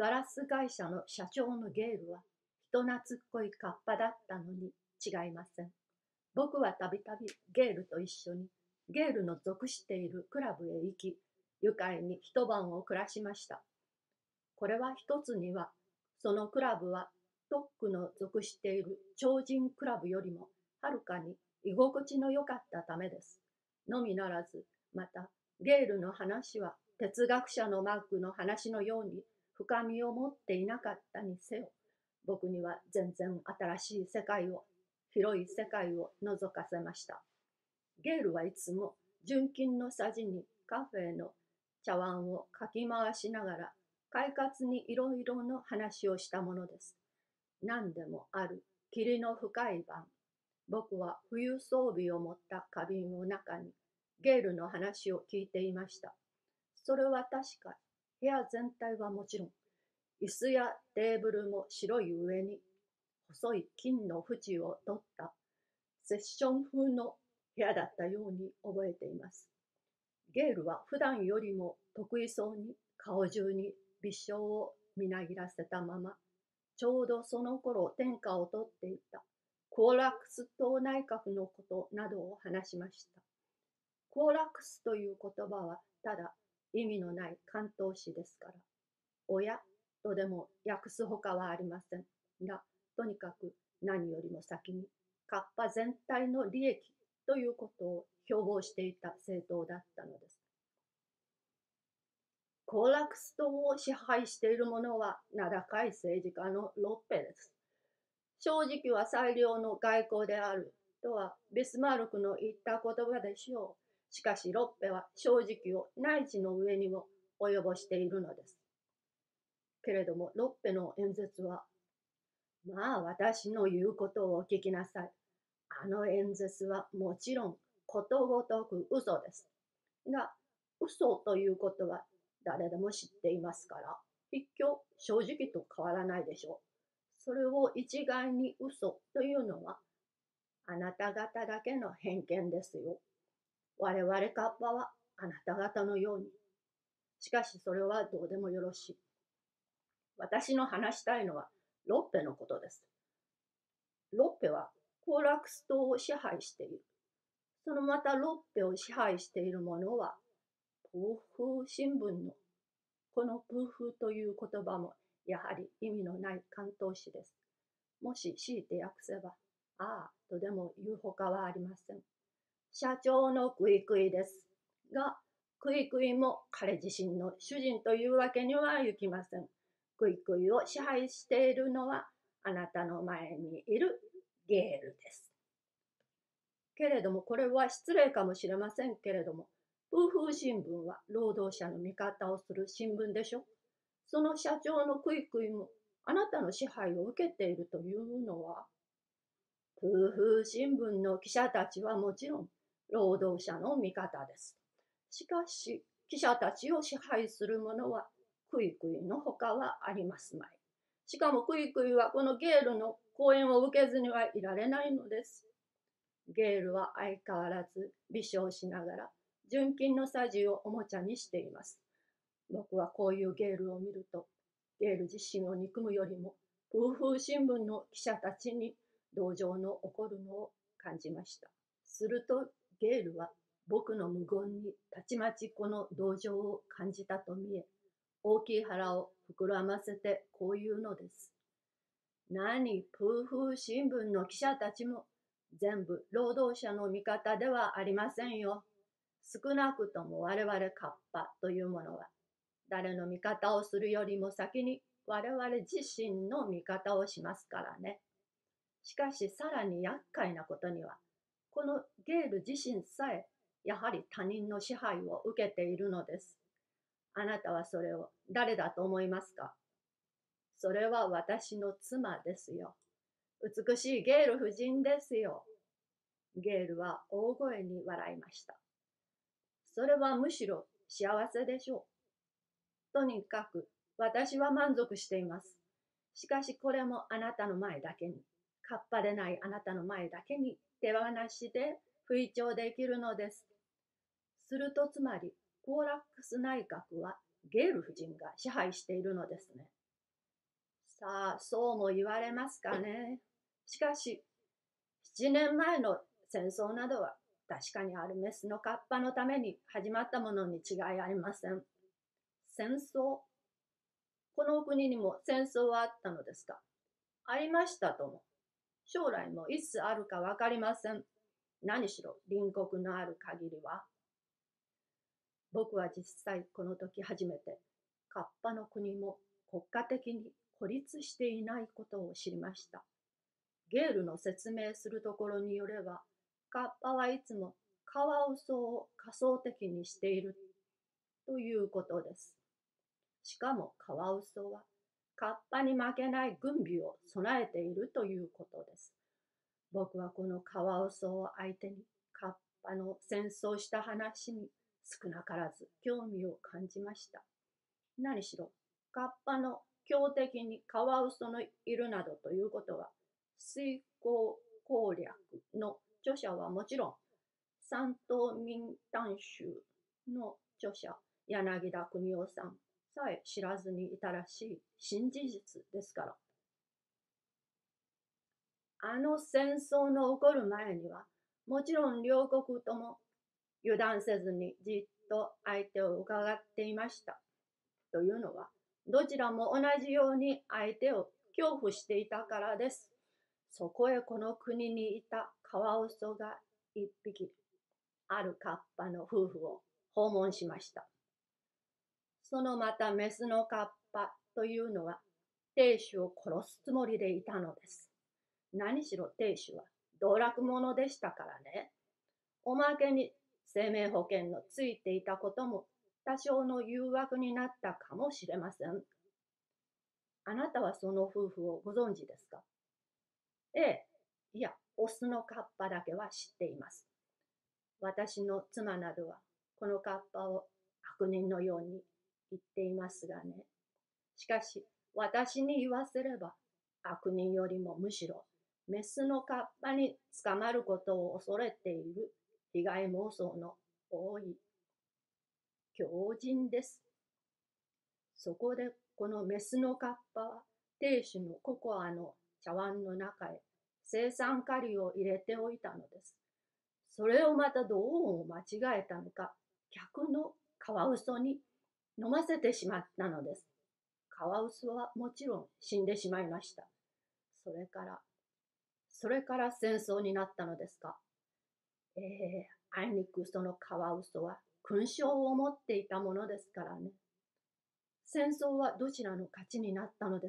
ガラス会社の社長のゲールは人懐っこいカッパだったのに違いません。僕はたびたびゲールと一緒にゲールの属しているクラブへ行き、愉快に一晩を暮らしました。これは一つには、そのクラブはトックの属している超人クラブよりもはるかに居心地の良かったためです。のみならず、また、ゲールの話は哲学者のマークの話のように深みを持っていなかったにせよ、僕には全然新しい世界を、広い世界を覗かせました。ゲールはいつも純金のさじにカフェの茶碗をかき回しながら快活にいろいろの話をしたものです。何でもある霧の深い晩、僕は冬装備を持った花瓶の中にゲールの話を聞いていました。それは確か、部屋全体はもちろん、椅子やテーブルも白い上に、細い金の縁を取ったセッション風の部屋だったように覚えています。ゲールは普段よりも得意そうに顔中に微笑をみなぎらせたまま、ちょうどその頃天下を取っていたコーラックス党内閣のことなどを話しました。コーラックスという言葉はただ意味のない関東詞ですから、親とでも訳すほかはありませんが、とにかく何よりも先に、カッパ全体の利益ということを標榜していた政党だったのです。コーラクス島を支配している者は名高い政治家のロッペです。正直は最良の外交であるとはビスマルクの言った言葉でしょう。しかしロッペは正直を内地の上にも及ぼしているのです。けれどもロッペの演説は、まあ私の言うことをお聞きなさい。あの演説はもちろんことごとく嘘です。が、嘘ということは誰でも知っていますから、一挙正直と変わらないでしょう。それを一概に嘘というのは、あなた方だけの偏見ですよ。我々カッパはあなた方のように。しかしそれはどうでもよろしい。私の話したいのはロッペのことです。ロッペはコーラクス島を支配している。そのまたロッペを支配しているものは、プーフー新聞の、このプーフーという言葉もやはり意味のない関東詞です。もし強いて訳せば、ああとでも言うほかはありません。社長のクイクイです。が、クイクイも彼自身の主人というわけにはいきません。クイクイを支配しているのはあなたの前にいるゲールです。けれども、これは失礼かもしれませんけれども、風風新聞は労働者の味方をする新聞でしょ。その社長のクイクイもあなたの支配を受けているというのは、風風新聞の記者たちはもちろん労働者の味方です。しかし、記者たちを支配する者はクイクイのほかはありますまい。しかもクイクイはこのゲールの講演を受けずにはいられないのです。ゲールは相変わらず微笑しながら純金のさじをおもちゃにしています。僕はこういうゲールを見ると、ゲール自身を憎むよりも、風風新聞の記者たちに同情の起こるのを感じました。するとゲールは僕の無言にたちまちこの同情を感じたと見え、大きい腹を膨らませてこう言うのです。何、プーフー新聞の記者たちも全部労働者の味方ではありませんよ。少なくとも我々カッパというものは誰の味方をするよりも先に我々自身の味方をしますからね。しかしさらに厄介なことにはこのゲール自身さえやはり他人の支配を受けているのです。あなたはそれを誰だと思いますか？それは私の妻ですよ。美しいゲール夫人ですよ。ゲールは大声に笑いました。それはむしろ幸せでしょう。とにかく私は満足しています。しかしこれもあなたの前だけに、カッパでないあなたの前だけに手放しで不意調できるのです。するとつまり、コーラックス内閣はゲール夫人が支配しているのですね。さあ、そうも言われますかね。しかし、7年前の戦争などは確かにあるメスのカッパのために始まったものに違いありません。戦争？この国にも戦争はあったのですか？ありましたとも。将来もいつあるかわかりません。何しろ隣国のある限りは。僕は実際この時初めて、カッパの国も国家的に孤立していないことを知りました。ゲールの説明するところによれば、カッパはいつもカワウソを仮想的にしているということです。しかもカワウソはカッパに負けない軍備を備えているということです。僕はこのカワウソを相手にカッパの戦争した話に少なからず興味を感じました。何しろ、カッパの強敵にカワウソのいるなどということは、遂行攻略の著者はもちろん、三島民丹集の著者、柳田邦夫さんさえ知らずにいたらしい新事実ですから。あの戦争の起こる前には、もちろん両国とも油断せずにじっと相手を伺っていました。というのは、どちらも同じように相手を恐怖していたからです。そこへこの国にいたカワウソが一匹、あるカッパの夫婦を訪問しました。そのまたメスのカッパというのは、亭主を殺すつもりでいたのです。何しろ亭主は道楽者でしたからね。おまけに生命保険のついていたことも多少の誘惑になったかもしれません。あなたはその夫婦をご存知ですか？ええ、いや、オスのカッパだけは知っています。私の妻などはこのカッパを悪人のように言っていますがね。しかし、私に言わせれば悪人よりもむしろメスのカッパに捕まることを恐れている被害妄想の多い強靭です。そこでこのメスのカッパは亭主のココアの茶碗の中へ生産カリを入れておいたのです。それをまたどうも間違えたのか、客のカワウソに飲ませてしまったのです。カワウソはもちろん死んでしまいました。それから、それから戦争になったのですか。ええー、あいにくそのカワウソは勲章を持っていたものですからね。戦争はどちらの勝ちになったのです